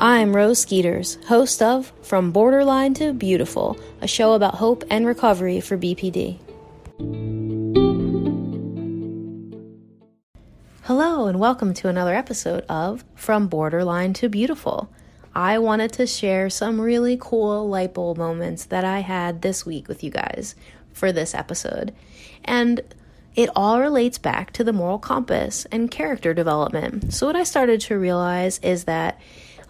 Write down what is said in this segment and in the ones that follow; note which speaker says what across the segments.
Speaker 1: I'm Rose Skeeters, host of From Borderline to Beautiful, a show about hope and recovery for BPD. Hello, and welcome to another episode of From Borderline to Beautiful. I wanted to share some really cool light bulb moments that I had this week with you guys for this episode. And it all relates back to the moral compass and character development. So, what I started to realize is that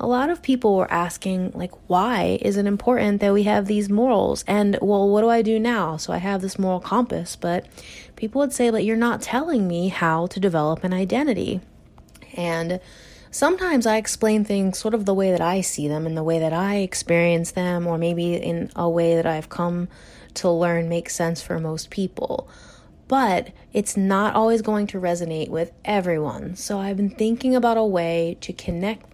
Speaker 1: a lot of people were asking, like, why is it important that we have these morals? And, well, what do I do now? So I have this moral compass, but people would say, like, you're not telling me how to develop an identity. And sometimes I explain things sort of the way that I see them and the way that I experience them, or maybe in a way that I've come to learn makes sense for most people. But it's not always going to resonate with everyone. So I've been thinking about a way to connect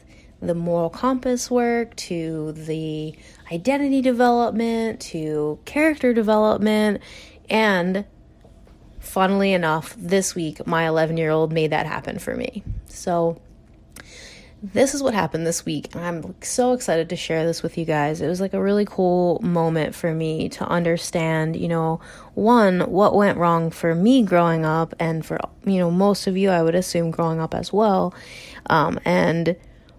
Speaker 1: the moral compass work to the identity development to character development. And funnily enough, this week, my 11 year old made that happen for me. So, this is what happened this week. and I'm so excited to share this with you guys. It was like a really cool moment for me to understand, you know, one, what went wrong for me growing up, and for, you know, most of you, I would assume, growing up as well. Um, and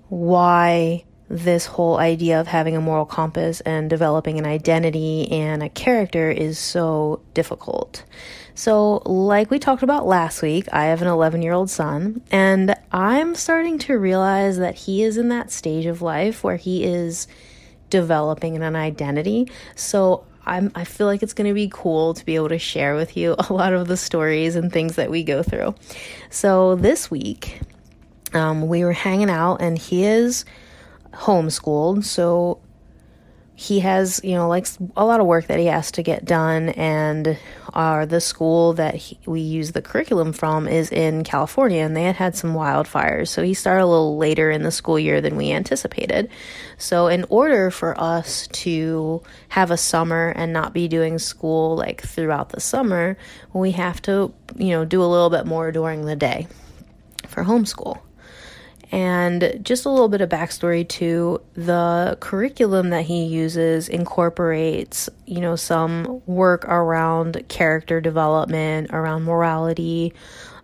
Speaker 1: why this whole idea of having a moral compass and developing an identity and a character is so difficult. So, like we talked about last week, I have an 11 year old son, and I'm starting to realize that he is in that stage of life where he is developing an identity. So, I'm, I feel like it's going to be cool to be able to share with you a lot of the stories and things that we go through. So, this week, um, we were hanging out, and he is homeschooled, so he has, you know, like a lot of work that he has to get done, and uh, the school that he, we use the curriculum from is in California, and they had had some wildfires, so he started a little later in the school year than we anticipated. So, in order for us to have a summer and not be doing school like throughout the summer, we have to, you know, do a little bit more during the day for homeschool. And just a little bit of backstory to the curriculum that he uses incorporates, you know, some work around character development, around morality,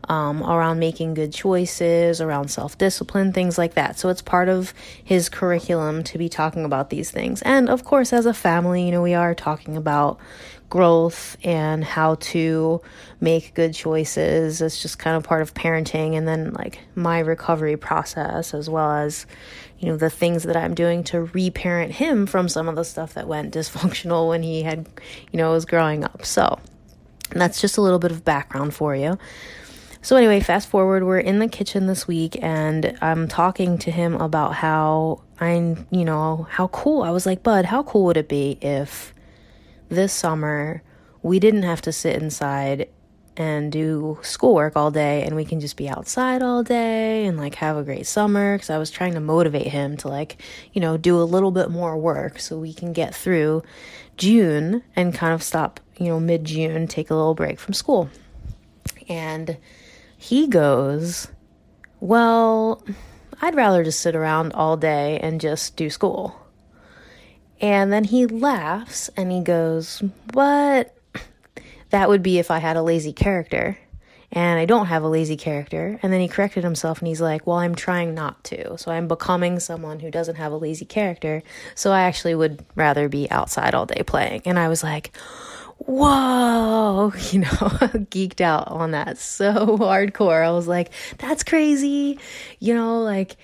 Speaker 1: um, around making good choices, around self discipline, things like that. So it's part of his curriculum to be talking about these things. And of course, as a family, you know, we are talking about growth and how to make good choices. It's just kind of part of parenting and then like my recovery process as well as you know the things that I'm doing to reparent him from some of the stuff that went dysfunctional when he had you know was growing up. So that's just a little bit of background for you. So anyway, fast forward, we're in the kitchen this week and I'm talking to him about how I'm, you know, how cool. I was like, "Bud, how cool would it be if this summer we didn't have to sit inside and do schoolwork all day and we can just be outside all day and like have a great summer because I was trying to motivate him to like, you know, do a little bit more work so we can get through June and kind of stop, you know, mid June, take a little break from school. And he goes, Well, I'd rather just sit around all day and just do school. And then he laughs and he goes, What? that would be if I had a lazy character. And I don't have a lazy character. And then he corrected himself and he's like, Well, I'm trying not to. So I'm becoming someone who doesn't have a lazy character. So I actually would rather be outside all day playing. And I was like, Whoa, you know, geeked out on that so hardcore. I was like, That's crazy. You know, like,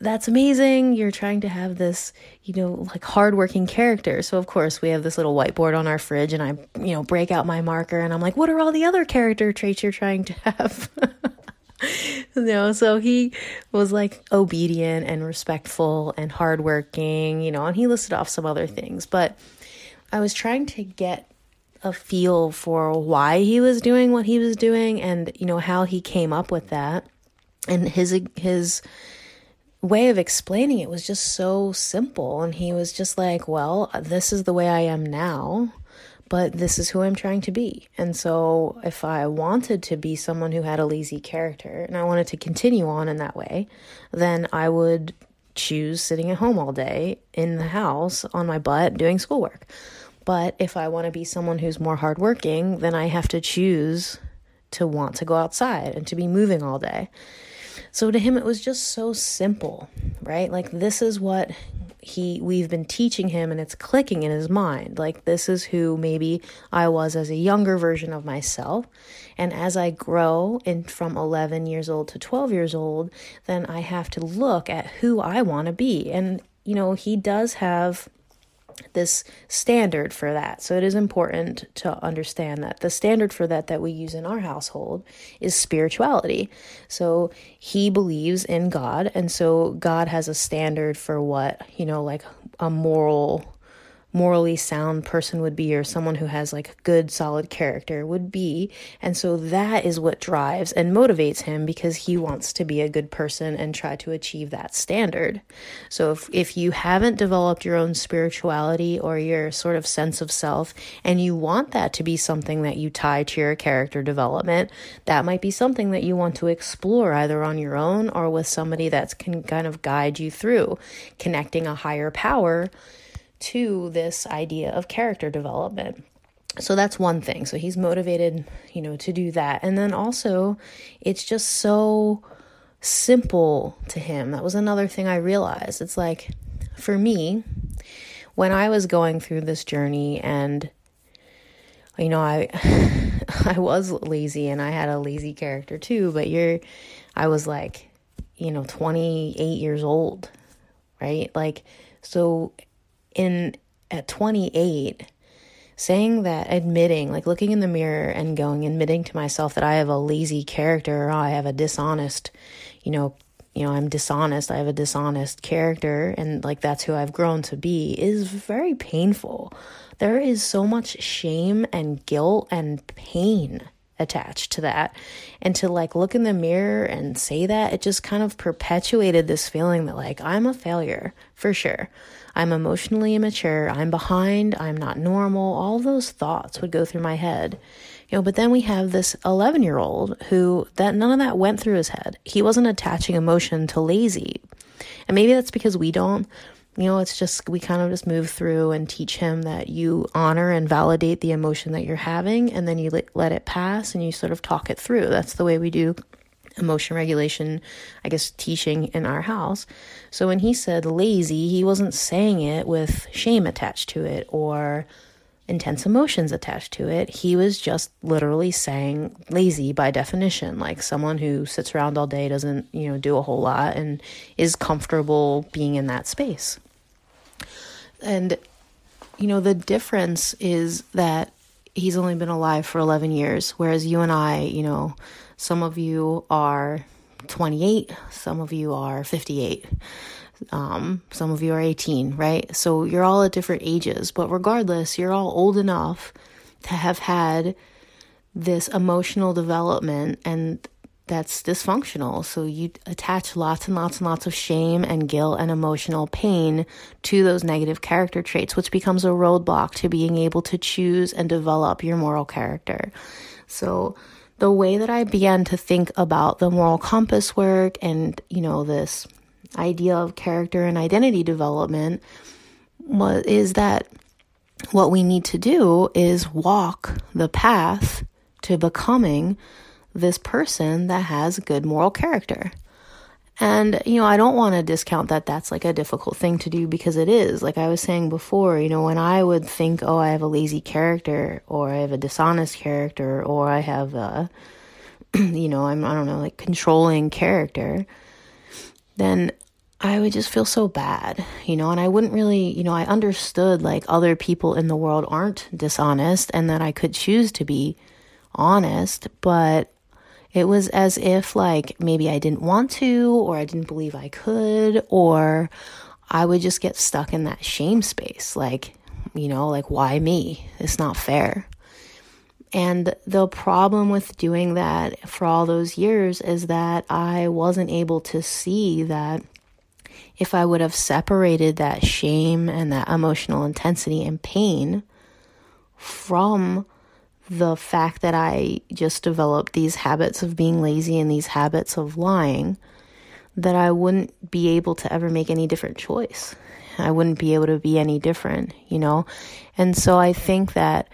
Speaker 1: that's amazing. You're trying to have this, you know, like hardworking character. So of course we have this little whiteboard on our fridge and I, you know, break out my marker and I'm like, what are all the other character traits you're trying to have? you know, so he was like obedient and respectful and hardworking, you know, and he listed off some other things. But I was trying to get a feel for why he was doing what he was doing and, you know, how he came up with that. And his his way of explaining it was just so simple. And he was just like, well, this is the way I am now, but this is who I'm trying to be. And so if I wanted to be someone who had a lazy character and I wanted to continue on in that way, then I would choose sitting at home all day in the house on my butt doing schoolwork. But if I want to be someone who's more hardworking, then I have to choose to want to go outside and to be moving all day. So to him, it was just so simple, right? Like, this is what he we've been teaching him and it's clicking in his mind. Like this is who maybe I was as a younger version of myself. And as I grow in from 11 years old to 12 years old then I have to look at who I want to be. And you know he does have this standard for that. So it is important to understand that the standard for that that we use in our household is spirituality. So he believes in God and so God has a standard for what, you know, like a moral morally sound person would be or someone who has like good solid character would be. And so that is what drives and motivates him because he wants to be a good person and try to achieve that standard. So if, if you haven't developed your own spirituality or your sort of sense of self and you want that to be something that you tie to your character development that might be something that you want to explore either on your own or with somebody that can kind of guide you through connecting a higher power to this idea of character development. So that's one thing. So he's motivated, you know, to do that. And then also, it's just so simple to him. That was another thing I realized. It's like, for me, when I was going through this journey and you know, I I was lazy and I had a lazy character too, but you're I was like, you know, 28 years old, right? Like so in at 28 saying that admitting like looking in the mirror and going admitting to myself that i have a lazy character or i have a dishonest you know you know i'm dishonest i have a dishonest character and like that's who i've grown to be is very painful. There is so much shame and guilt and pain attached to that. And to like look in the mirror and say that, it just kind of perpetuated this feeling that like I'm a failure for sure. I'm emotionally immature, I'm behind, I'm not normal. All those thoughts would go through my head. You know, but then we have this 11 year old who that none of that went through his head. He wasn't attaching emotion to lazy. And maybe that's because we don't you know, it's just, we kind of just move through and teach him that you honor and validate the emotion that you're having, and then you let it pass and you sort of talk it through. That's the way we do emotion regulation, I guess, teaching in our house. So when he said lazy, he wasn't saying it with shame attached to it or intense emotions attached to it. He was just literally saying lazy by definition, like someone who sits around all day, doesn't, you know, do a whole lot and is comfortable being in that space. And, you know, the difference is that he's only been alive for 11 years, whereas you and I, you know, some of you are 28, some of you are 58. Um, some of you are 18, right? So you're all at different ages, but regardless, you're all old enough to have had this emotional development and that's dysfunctional. So you attach lots and lots and lots of shame and guilt and emotional pain to those negative character traits, which becomes a roadblock to being able to choose and develop your moral character. So the way that I began to think about the moral compass work and, you know, this idea of character and identity development is that what we need to do is walk the path to becoming this person that has good moral character. And, you know, I don't want to discount that that's like a difficult thing to do because it is. Like I was saying before, you know, when I would think, oh, I have a lazy character or I have a dishonest character or I have a, you know, I'm, I don't know, like controlling character, then I would just feel so bad, you know, and I wouldn't really, you know, I understood like other people in the world aren't dishonest and that I could choose to be honest, but it was as if like maybe I didn't want to or I didn't believe I could or I would just get stuck in that shame space like, you know, like why me? It's not fair. And the problem with doing that for all those years is that I wasn't able to see that if I would have separated that shame and that emotional intensity and pain from the fact that I just developed these habits of being lazy and these habits of lying, that I wouldn't be able to ever make any different choice. I wouldn't be able to be any different, you know? And so I think that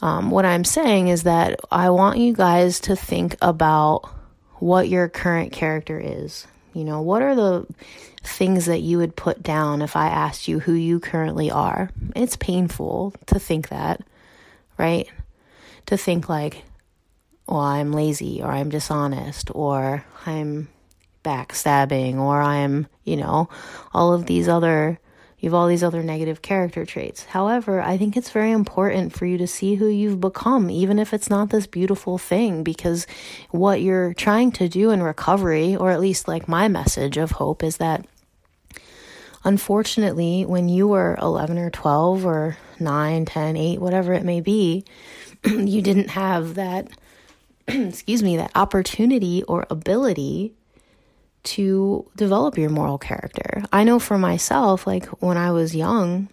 Speaker 1: um, what I'm saying is that I want you guys to think about what your current character is. You know, what are the things that you would put down if I asked you who you currently are? It's painful to think that, right? To think like, well, I'm lazy or I'm dishonest or I'm backstabbing or I'm, you know, all of these other you have all these other negative character traits. However, I think it's very important for you to see who you've become, even if it's not this beautiful thing, because what you're trying to do in recovery, or at least like my message of hope, is that unfortunately, when you were 11 or 12 or 9, 10, 8, whatever it may be, you didn't have that, excuse me, that opportunity or ability to develop your moral character. I know for myself, like when I was young,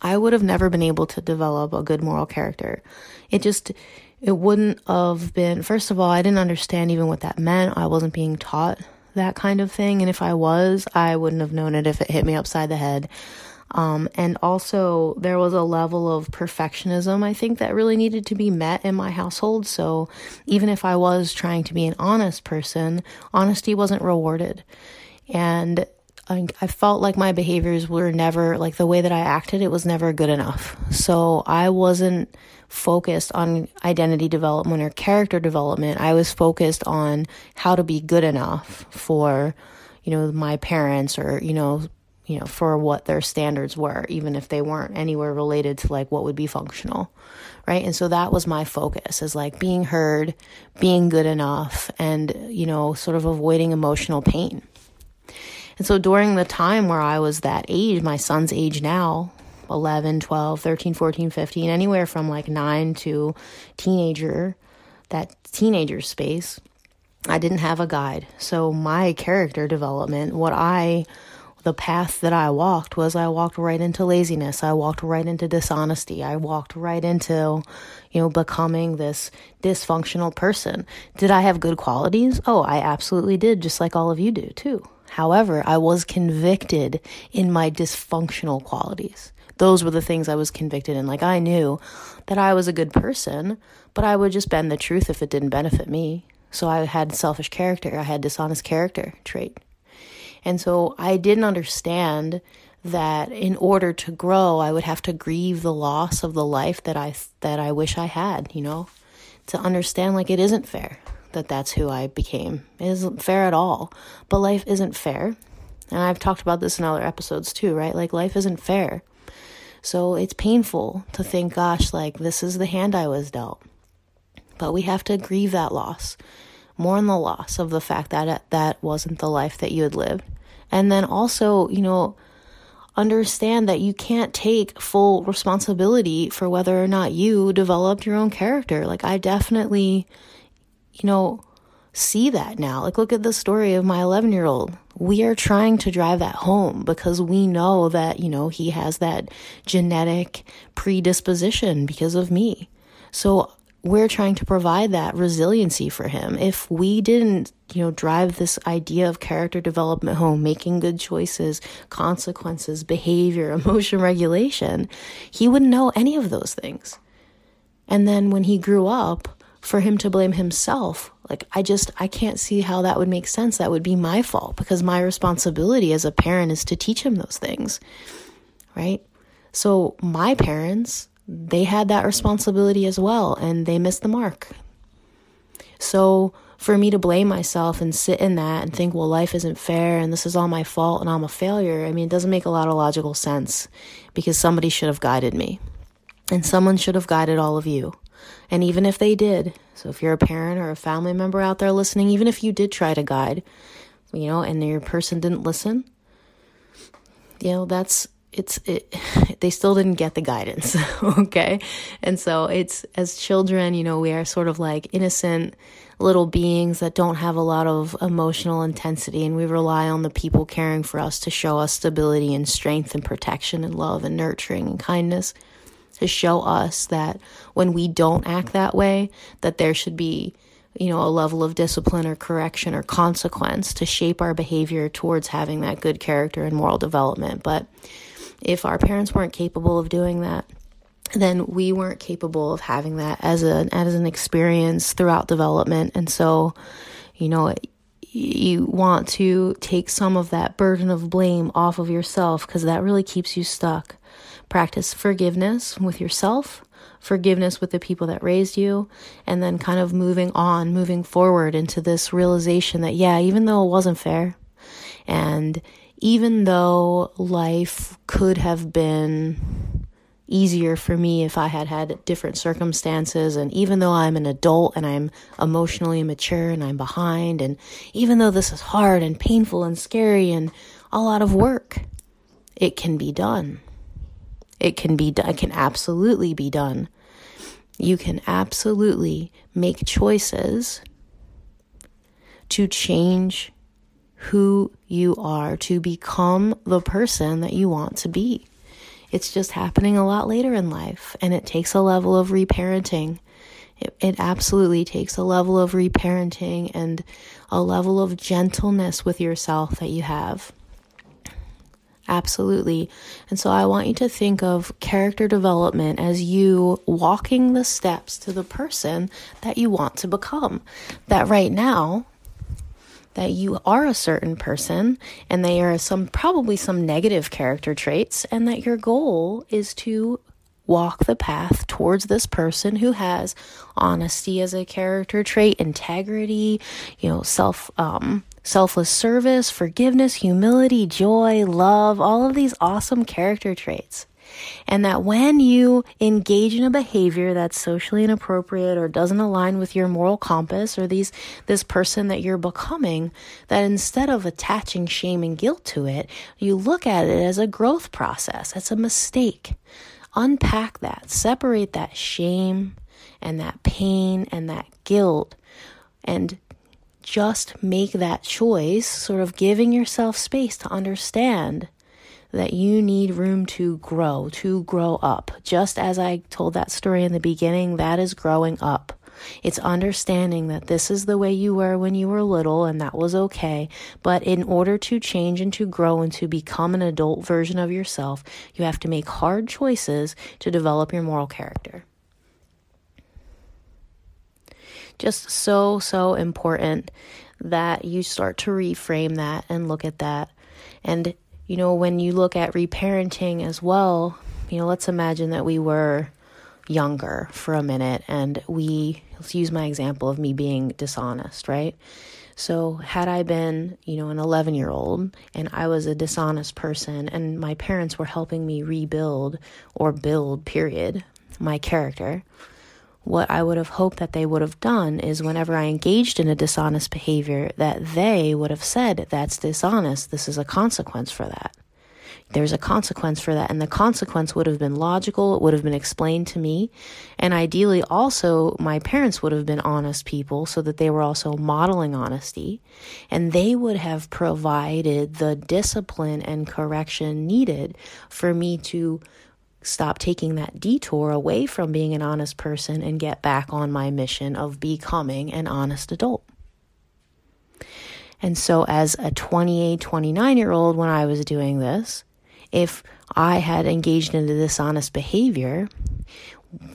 Speaker 1: I would have never been able to develop a good moral character. It just, it wouldn't have been, first of all, I didn't understand even what that meant. I wasn't being taught that kind of thing. And if I was, I wouldn't have known it if it hit me upside the head. Um, and also, there was a level of perfectionism, I think, that really needed to be met in my household. So, even if I was trying to be an honest person, honesty wasn't rewarded. And I, I felt like my behaviors were never, like the way that I acted, it was never good enough. So, I wasn't focused on identity development or character development. I was focused on how to be good enough for, you know, my parents or, you know, you know, for what their standards were, even if they weren't anywhere related to like what would be functional. Right. And so that was my focus is like being heard, being good enough, and, you know, sort of avoiding emotional pain. And so during the time where I was that age, my son's age now, 11, 12, 13, 14, 15, anywhere from like nine to teenager, that teenager space, I didn't have a guide. So my character development, what I the path that I walked was I walked right into laziness. I walked right into dishonesty. I walked right into, you know, becoming this dysfunctional person. Did I have good qualities? Oh, I absolutely did, just like all of you do too. However, I was convicted in my dysfunctional qualities. Those were the things I was convicted in. Like I knew that I was a good person, but I would just bend the truth if it didn't benefit me. So I had selfish character. I had dishonest character trait. And so I didn't understand that in order to grow, I would have to grieve the loss of the life that I that I wish I had, you know? To understand like it isn't fair that that's who I became. It isn't fair at all. But life isn't fair. And I've talked about this in other episodes too, right? Like life isn't fair. So it's painful to think, gosh, like this is the hand I was dealt. But we have to grieve that loss. Mourn the loss of the fact that that wasn't the life that you had lived and then also, you know, understand that you can't take full responsibility for whether or not you developed your own character. Like, I definitely, you know, see that now. Like, look at the story of my 11 year old. We are trying to drive that home because we know that, you know, he has that genetic predisposition because of me. So we're trying to provide that resiliency for him. If we didn't, you know, drive this idea of character development home, making good choices, consequences, behavior, emotion regulation, he wouldn't know any of those things. And then when he grew up, for him to blame himself, like I just I can't see how that would make sense. That would be my fault because my responsibility as a parent is to teach him those things. Right? So my parents they had that responsibility as well and they missed the mark. So for me to blame myself and sit in that and think, well, life isn't fair and this is all my fault and I'm a failure, I mean, it doesn't make a lot of logical sense because somebody should have guided me and someone should have guided all of you. And even if they did, so if you're a parent or a family member out there listening, even if you did try to guide, you know, and your person didn't listen, you know, that's it's it, they still didn't get the guidance okay and so it's as children you know we are sort of like innocent little beings that don't have a lot of emotional intensity and we rely on the people caring for us to show us stability and strength and protection and love and nurturing and kindness to show us that when we don't act that way that there should be you know, a level of discipline or correction or consequence to shape our behavior towards having that good character and moral development. But if our parents weren't capable of doing that, then we weren't capable of having that as an as an experience throughout development. And so, you know, you want to take some of that burden of blame off of yourself because that really keeps you stuck. Practice forgiveness with yourself, forgiveness with the people that raised you, and then kind of moving on, moving forward into this realization that, yeah, even though it wasn't fair, and even though life could have been easier for me if I had had different circumstances. And even though I'm an adult and I'm emotionally mature and I'm behind, and even though this is hard and painful and scary and a lot of work, it can be done. It can be done. It can absolutely be done. You can absolutely make choices to change who you are, to become the person that you want to be. It's just happening a lot later in life, and it takes a level of reparenting. It, it absolutely takes a level of reparenting and a level of gentleness with yourself that you have. Absolutely. And so I want you to think of character development as you walking the steps to the person that you want to become. That right now, that you are a certain person and they are some probably some negative character traits and that your goal is to walk the path towards this person who has honesty as a character trait, integrity, you know, self um selfless service, forgiveness, humility, joy, love, all of these awesome character traits. And that when you engage in a behavior that's socially inappropriate or doesn't align with your moral compass or these this person that you're becoming, that instead of attaching shame and guilt to it, you look at it as a growth process. It's a mistake. Unpack that, separate that shame and that pain and that guilt and just make that choice, sort of giving yourself space to understand that you need room to grow, to grow up. Just as I told that story in the beginning, that is growing up. It's understanding that this is the way you were when you were little and that was okay. But in order to change and to grow and to become an adult version of yourself, you have to make hard choices to develop your moral character. Just so, so important that you start to reframe that and look at that. And you know, when you look at reparenting as well, you know, let's imagine that we were younger for a minute and we, let's use my example of me being dishonest, right? So, had I been, you know, an 11 year old and I was a dishonest person and my parents were helping me rebuild or build, period, my character, what I would have hoped that they would have done is whenever I engaged in a dishonest behavior, that they would have said, That's dishonest. This is a consequence for that. There's a consequence for that. And the consequence would have been logical. It would have been explained to me. And ideally, also, my parents would have been honest people so that they were also modeling honesty. And they would have provided the discipline and correction needed for me to stop taking that detour away from being an honest person and get back on my mission of becoming an honest adult. And so, as a 28, 29 year old, when I was doing this, if I had engaged in dishonest behavior,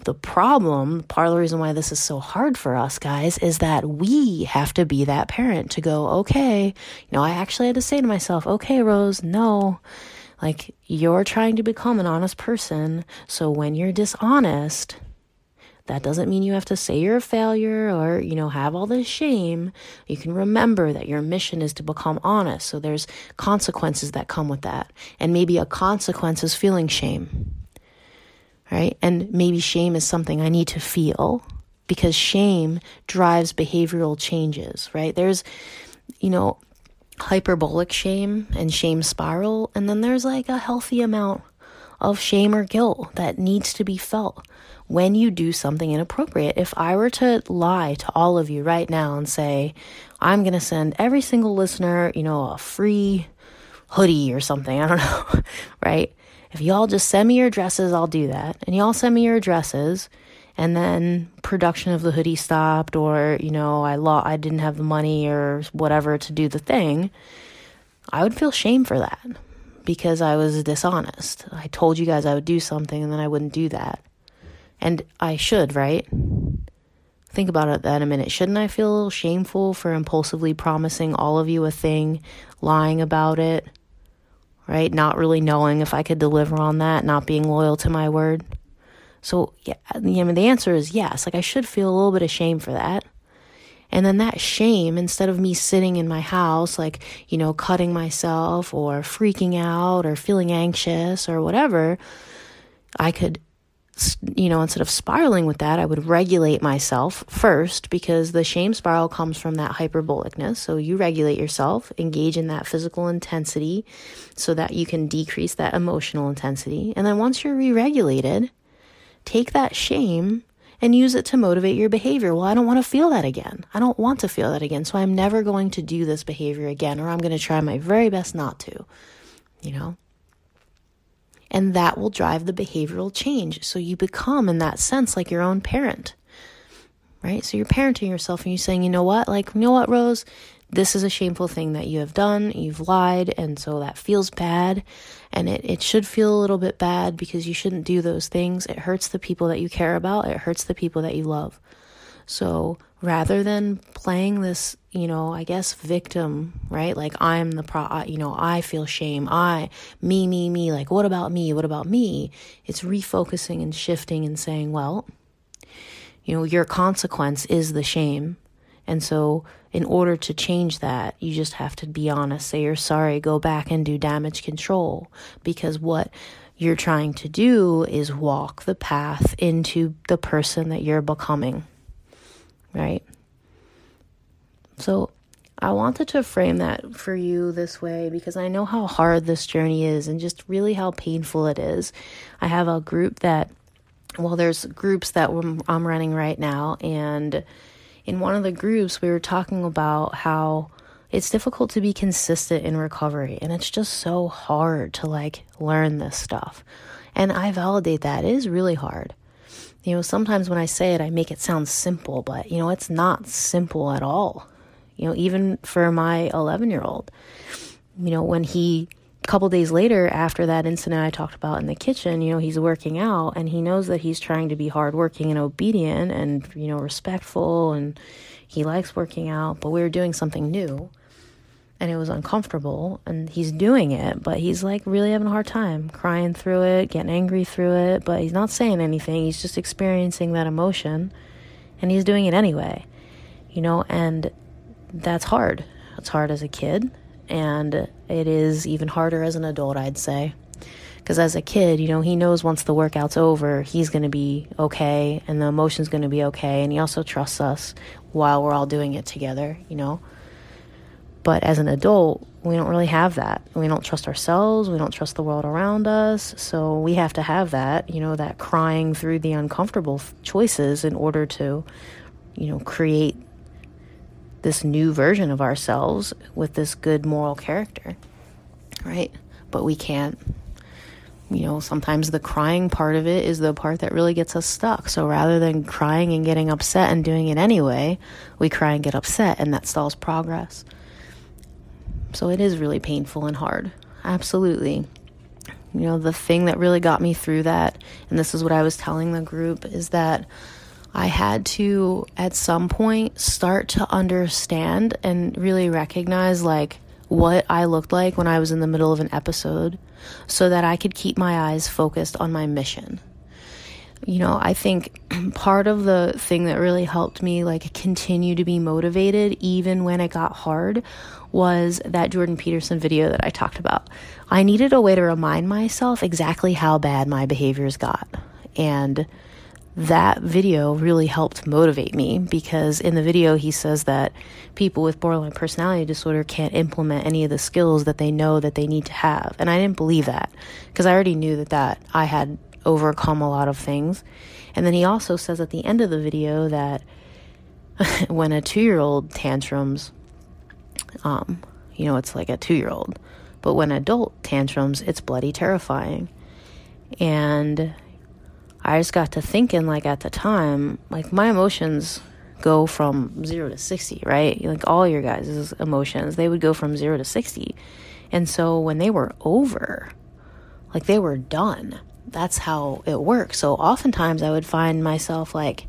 Speaker 1: the problem, part of the reason why this is so hard for us guys, is that we have to be that parent to go, okay, you know, I actually had to say to myself, okay, Rose, no, like, you're trying to become an honest person. So when you're dishonest, that doesn't mean you have to say you're a failure or, you know, have all this shame. You can remember that your mission is to become honest. So there's consequences that come with that. And maybe a consequence is feeling shame. Right? And maybe shame is something I need to feel because shame drives behavioral changes, right? There's, you know, hyperbolic shame and shame spiral. And then there's like a healthy amount of shame or guilt that needs to be felt when you do something inappropriate. If I were to lie to all of you right now and say, I'm going to send every single listener, you know, a free hoodie or something, I don't know, right? If y'all just send me your addresses, I'll do that. And y'all send me your addresses and then production of the hoodie stopped or you know I lo- I didn't have the money or whatever to do the thing, I would feel shame for that because I was dishonest. I told you guys I would do something and then I wouldn't do that. And I should, right? Think about it that a minute. Shouldn't I feel shameful for impulsively promising all of you a thing, lying about it, right? Not really knowing if I could deliver on that, not being loyal to my word. So, yeah, I mean, the answer is yes. Like, I should feel a little bit of shame for that. And then that shame, instead of me sitting in my house, like, you know, cutting myself or freaking out or feeling anxious or whatever, I could, you know, instead of spiraling with that, I would regulate myself first because the shame spiral comes from that hyperbolicness. So you regulate yourself, engage in that physical intensity so that you can decrease that emotional intensity. And then once you're re regulated, take that shame and use it to motivate your behavior. Well, I don't want to feel that again. I don't want to feel that again. So I'm never going to do this behavior again, or I'm going to try my very best not to, you know? And that will drive the behavioral change. So you become, in that sense, like your own parent, right? So you're parenting yourself and you're saying, you know what? Like, you know what, Rose? This is a shameful thing that you have done. You've lied, and so that feels bad. And it, it should feel a little bit bad because you shouldn't do those things. It hurts the people that you care about, it hurts the people that you love. So rather than playing this, you know, I guess victim, right? Like I'm the pro, you know, I feel shame. I, me, me, me. Like, what about me? What about me? It's refocusing and shifting and saying, well, you know, your consequence is the shame. And so in order to change that, you just have to be honest, say you're sorry, go back and do damage control because what you're trying to do is walk the path into the person that you're becoming. Right? So, I wanted to frame that for you this way because I know how hard this journey is and just really how painful it is. I have a group that, well, there's groups that I'm running right now, and in one of the groups, we were talking about how it's difficult to be consistent in recovery and it's just so hard to like learn this stuff. And I validate that. It is really hard. You know, sometimes when I say it, I make it sound simple, but you know, it's not simple at all. You know, even for my 11 year old, you know, when he couple days later, after that incident I talked about in the kitchen, you know, he's working out and he knows that he's trying to be hardworking and obedient and, you know, respectful and he likes working out, but we were doing something new and it was uncomfortable and he's doing it, but he's like really having a hard time crying through it, getting angry through it, but he's not saying anything. He's just experiencing that emotion and he's doing it anyway, you know, and that's hard. It's hard as a kid and it is even harder as an adult, I'd say. Because as a kid, you know, he knows once the workout's over, he's going to be okay and the emotion's going to be okay. And he also trusts us while we're all doing it together, you know. But as an adult, we don't really have that. We don't trust ourselves. We don't trust the world around us. So we have to have that, you know, that crying through the uncomfortable choices in order to, you know, create this new version of ourselves with this good moral character, right? But we can't. You know, sometimes the crying part of it is the part that really gets us stuck. So rather than crying and getting upset and doing it anyway, we cry and get upset, and that stalls progress. So it is really painful and hard. Absolutely. You know, the thing that really got me through that, and this is what I was telling the group, is that I had to, at some point, start to understand and really recognize like what I looked like when I was in the middle of an episode so that I could keep my eyes focused on my mission. You know, I think part of the thing that really helped me like continue to be motivated even when it got hard was that Jordan Peterson video that I talked about. I needed a way to remind myself exactly how bad my behaviors got. And that video really helped motivate me because in the video he says that people with borderline personality disorder can't implement any of the skills that they know that they need to have. And i didn't believe that because i already knew that that i had overcome a lot of things. And then he also says at the end of the video that when a two-year-old tantrums um you know it's like a two-year-old but when adult tantrums it's bloody terrifying. And I just got to thinking, like, at the time, like, my emotions go from zero to 60, right? Like, all your guys' emotions, they would go from zero to 60. And so when they were over, like, they were done. That's how it works. So oftentimes I would find myself, like,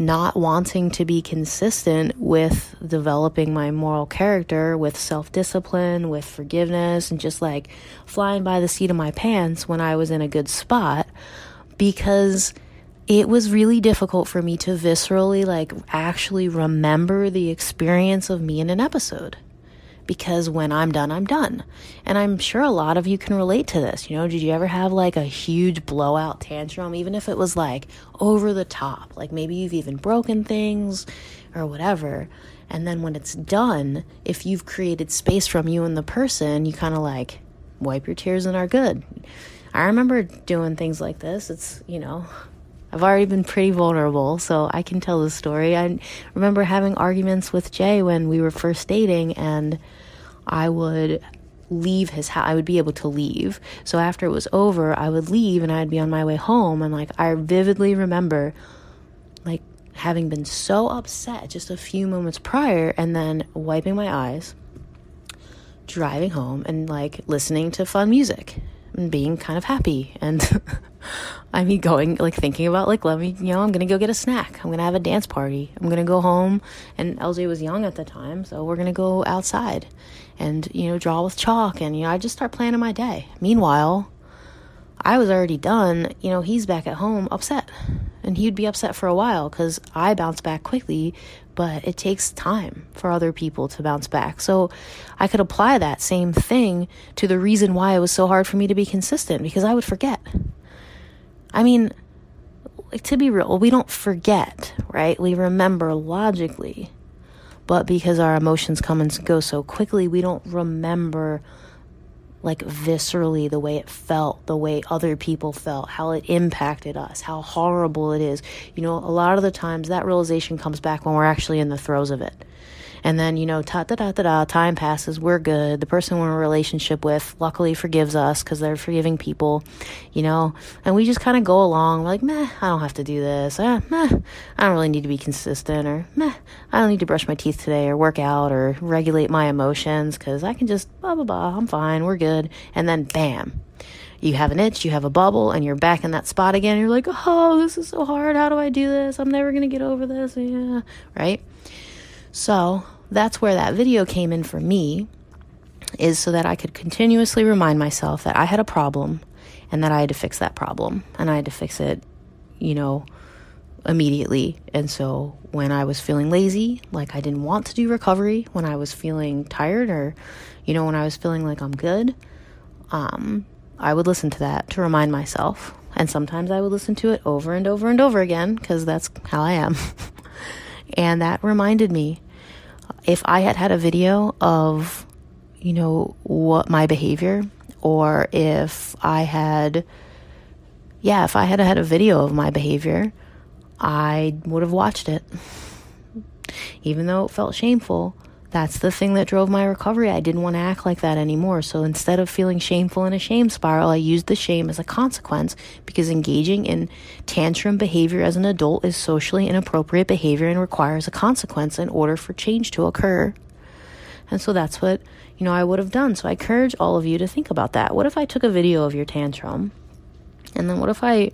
Speaker 1: not wanting to be consistent with developing my moral character, with self discipline, with forgiveness, and just like flying by the seat of my pants when I was in a good spot because it was really difficult for me to viscerally, like, actually remember the experience of me in an episode because when I'm done, I'm done. And I'm sure a lot of you can relate to this. You know, did you ever have like a huge blowout tantrum, even if it was like over the top? Like maybe you've even broken things or whatever. And then when it's done, if you've created space from you and the person, you kind of like wipe your tears and are good. I remember doing things like this. It's, you know, I've already been pretty vulnerable, so I can tell the story. I remember having arguments with Jay when we were first dating, and I would leave his house. I would be able to leave. So after it was over, I would leave and I'd be on my way home. And like, I vividly remember like having been so upset just a few moments prior and then wiping my eyes, driving home, and like listening to fun music and being kind of happy. And I mean, going, like, thinking about, like, let me, you know, I'm gonna go get a snack. I'm gonna have a dance party. I'm gonna go home. And LJ was young at the time, so we're gonna go outside and, you know, draw with chalk. And, you know, I just start planning my day. Meanwhile, I was already done. You know, he's back at home upset. And he'd be upset for a while because I bounce back quickly, but it takes time for other people to bounce back. So I could apply that same thing to the reason why it was so hard for me to be consistent because I would forget. I mean, like to be real, we don't forget, right? We remember logically. But because our emotions come and go so quickly, we don't remember like viscerally the way it felt, the way other people felt, how it impacted us, how horrible it is. You know, a lot of the times that realization comes back when we're actually in the throes of it. And then, you know, ta da da da da, time passes, we're good. The person we're in a relationship with luckily forgives us because they're forgiving people, you know, and we just kind of go along. Like, meh, I don't have to do this. Eh, meh, I don't really need to be consistent or meh, I don't need to brush my teeth today or work out or regulate my emotions because I can just blah, blah, blah. I'm fine. We're good. And then bam, you have an itch, you have a bubble, and you're back in that spot again. You're like, oh, this is so hard. How do I do this? I'm never going to get over this. Yeah. Right? So that's where that video came in for me, is so that I could continuously remind myself that I had a problem and that I had to fix that problem and I had to fix it, you know, immediately. And so when I was feeling lazy, like I didn't want to do recovery, when I was feeling tired or, you know, when I was feeling like I'm good, um, I would listen to that to remind myself. And sometimes I would listen to it over and over and over again because that's how I am. And that reminded me if I had had a video of, you know, what my behavior, or if I had, yeah, if I had had a video of my behavior, I would have watched it. Even though it felt shameful, that's the thing that drove my recovery. I didn't want to act like that anymore. So instead of feeling shameful in a shame spiral, I used the shame as a consequence because engaging in tantrum behavior as an adult is socially inappropriate behavior and requires a consequence in order for change to occur. And so that's what, you know, I would have done. So I encourage all of you to think about that. What if I took a video of your tantrum? And then what if I,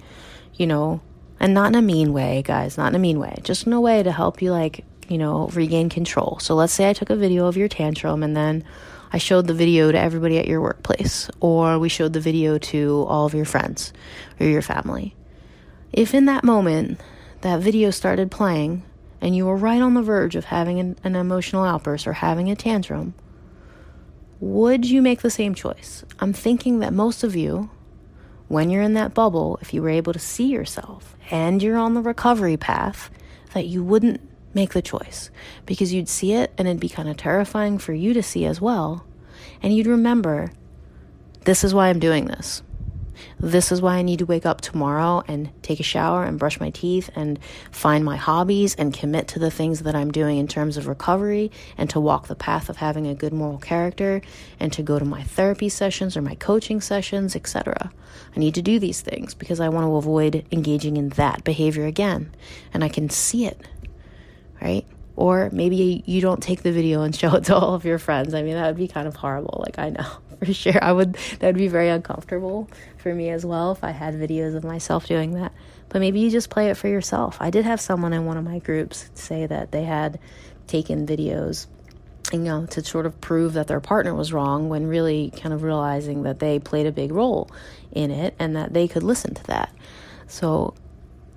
Speaker 1: you know, and not in a mean way, guys, not in a mean way, just in a way to help you like you know, regain control. So let's say I took a video of your tantrum and then I showed the video to everybody at your workplace, or we showed the video to all of your friends or your family. If in that moment that video started playing and you were right on the verge of having an, an emotional outburst or having a tantrum, would you make the same choice? I'm thinking that most of you, when you're in that bubble, if you were able to see yourself and you're on the recovery path, that you wouldn't make the choice because you'd see it and it'd be kind of terrifying for you to see as well. And you'd remember, this is why I'm doing this. This is why I need to wake up tomorrow and take a shower and brush my teeth and find my hobbies and commit to the things that I'm doing in terms of recovery and to walk the path of having a good moral character and to go to my therapy sessions or my coaching sessions, etc. I need to do these things because I want to avoid engaging in that behavior again. And I can see it, right? Or maybe you don't take the video and show it to all of your friends. I mean, that would be kind of horrible. Like, I know for sure. I would, that would be very uncomfortable for me as well if I had videos of myself doing that. But maybe you just play it for yourself. I did have someone in one of my groups say that they had taken videos you know, to sort of prove that their partner was wrong when really kind of realizing that they played a big role in it and that they could listen to that. So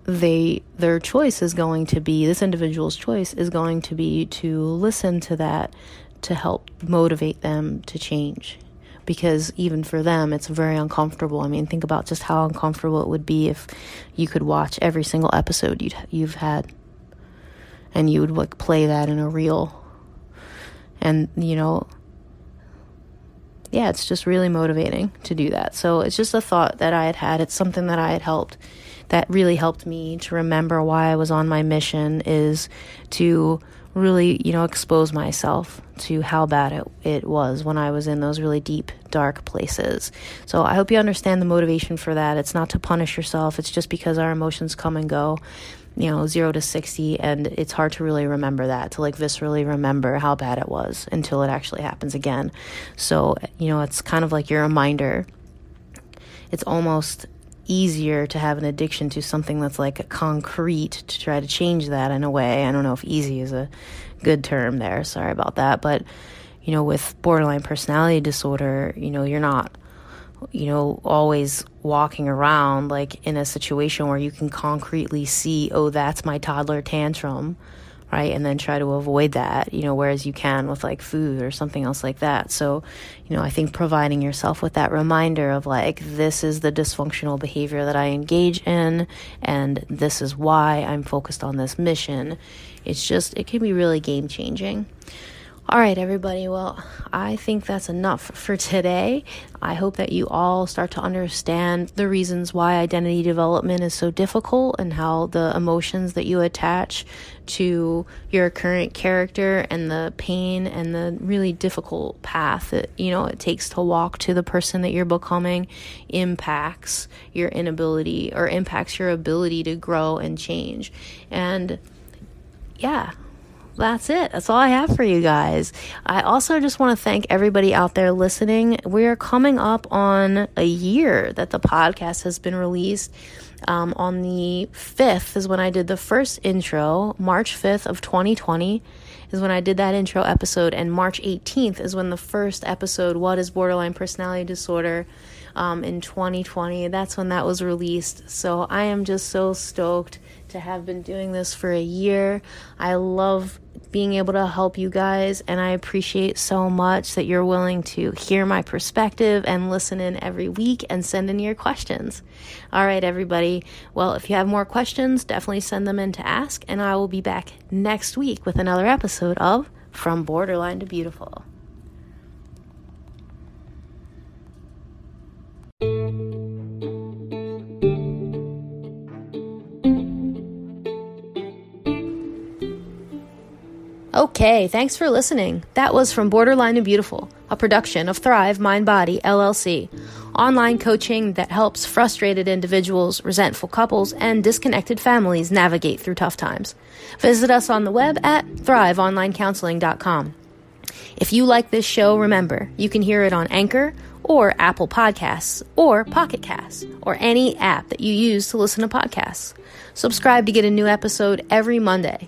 Speaker 1: they their choice is going to be this individual's choice is going to be to listen to that to help motivate them to change because even for them it's very uncomfortable. I mean, think about just how uncomfortable it would be if you could watch every single episode you you've had and you would like play that in a reel. And you know, yeah, it's just really motivating to do that. So it's just a thought that I had had. It's something that I had helped that really helped me to remember why I was on my mission is to really, you know, expose myself to how bad it, it was when I was in those really deep, dark places. So I hope you understand the motivation for that. It's not to punish yourself, it's just because our emotions come and go, you know, zero to 60, and it's hard to really remember that, to like viscerally remember how bad it was until it actually happens again. So, you know, it's kind of like your reminder. It's almost easier to have an addiction to something that's like concrete to try to change that in a way. I don't know if easy is a good term there. Sorry about that. But, you know, with borderline personality disorder, you know, you're not, you know, always walking around like in a situation where you can concretely see, oh, that's my toddler tantrum right? And then try to avoid that, you know, whereas you can with like food or something else like that. So, you know, I think providing yourself with that reminder of like, this is the dysfunctional behavior that I engage in, and this is why I'm focused on this mission. It's just, it can be really game changing. All right, everybody. Well, I think that's enough for today. I hope that you all start to understand the reasons why identity development is so difficult and how the emotions that you attach to your current character and the pain and the really difficult path that, you know, it takes to walk to the person that you're becoming impacts your inability or impacts your ability to grow and change. And yeah, that's it. That's all I have for you guys. I also just want to thank everybody out there listening. We're coming up on a year that the podcast has been released. Um, on the 5th is when I did the first intro, March 5th of 2020 is when I did that intro episode, and March 18th is when the first episode, What is Borderline Personality Disorder, um, in 2020, that's when that was released. So I am just so stoked to have been doing this for a year. I love being able to help you guys, and I appreciate so much that you're willing to hear my perspective and listen in every week and send in your questions. All right, everybody. Well, if you have more questions, definitely send them in to ask, and I will be back next week with another episode of From Borderline to Beautiful. Okay, thanks for listening. That was from Borderline and Beautiful, a production of Thrive Mind Body LLC, online coaching that helps frustrated individuals, resentful couples, and disconnected families navigate through tough times. Visit us on the web at thriveonlinecounseling.com. If you like this show, remember, you can hear it on Anchor or Apple Podcasts or Pocket Casts or any app that you use to listen to podcasts. Subscribe to get a new episode every Monday.